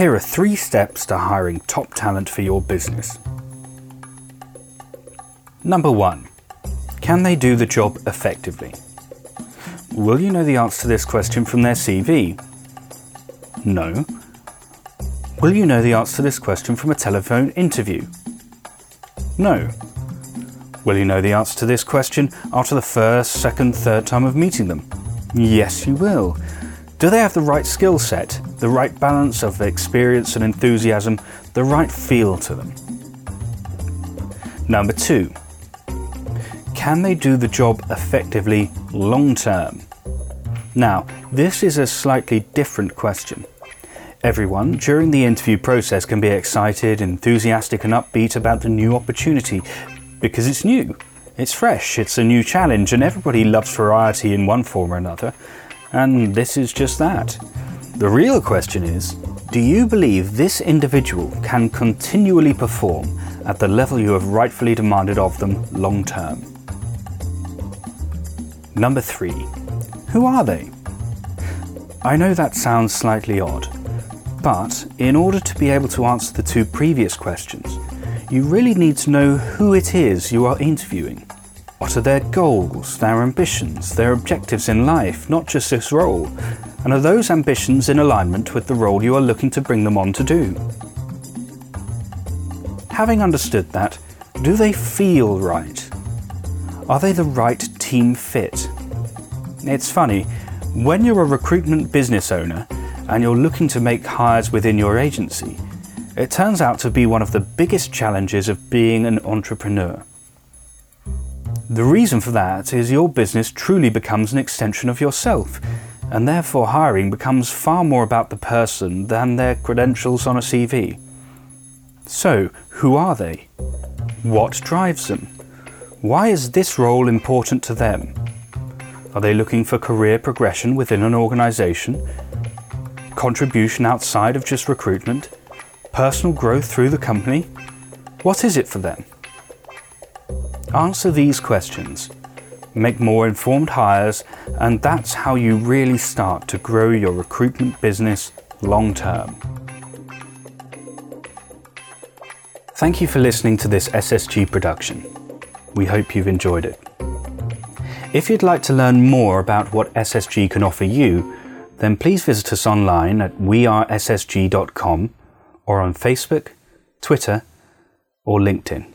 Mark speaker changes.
Speaker 1: Here are three steps to hiring top talent for your business. Number one, can they do the job effectively? Will you know the answer to this question from their CV? No. Will you know the answer to this question from a telephone interview? No. Will you know the answer to this question after the first, second, third time of meeting them? Yes, you will. Do they have the right skill set, the right balance of experience and enthusiasm, the right feel to them? Number two, can they do the job effectively long term? Now, this is a slightly different question. Everyone during the interview process can be excited, enthusiastic, and upbeat about the new opportunity because it's new, it's fresh, it's a new challenge, and everybody loves variety in one form or another. And this is just that. The real question is do you believe this individual can continually perform at the level you have rightfully demanded of them long term? Number three, who are they? I know that sounds slightly odd, but in order to be able to answer the two previous questions, you really need to know who it is you are interviewing. What are their goals, their ambitions, their objectives in life, not just this role? And are those ambitions in alignment with the role you are looking to bring them on to do? Having understood that, do they feel right? Are they the right team fit? It's funny, when you're a recruitment business owner and you're looking to make hires within your agency, it turns out to be one of the biggest challenges of being an entrepreneur. The reason for that is your business truly becomes an extension of yourself, and therefore hiring becomes far more about the person than their credentials on a CV. So, who are they? What drives them? Why is this role important to them? Are they looking for career progression within an organisation? Contribution outside of just recruitment? Personal growth through the company? What is it for them? Answer these questions. Make more informed hires, and that's how you really start to grow your recruitment business long term. Thank you for listening to this SSG production. We hope you've enjoyed it. If you'd like to learn more about what SSG can offer you, then please visit us online at wearessg.com or on Facebook, Twitter, or LinkedIn.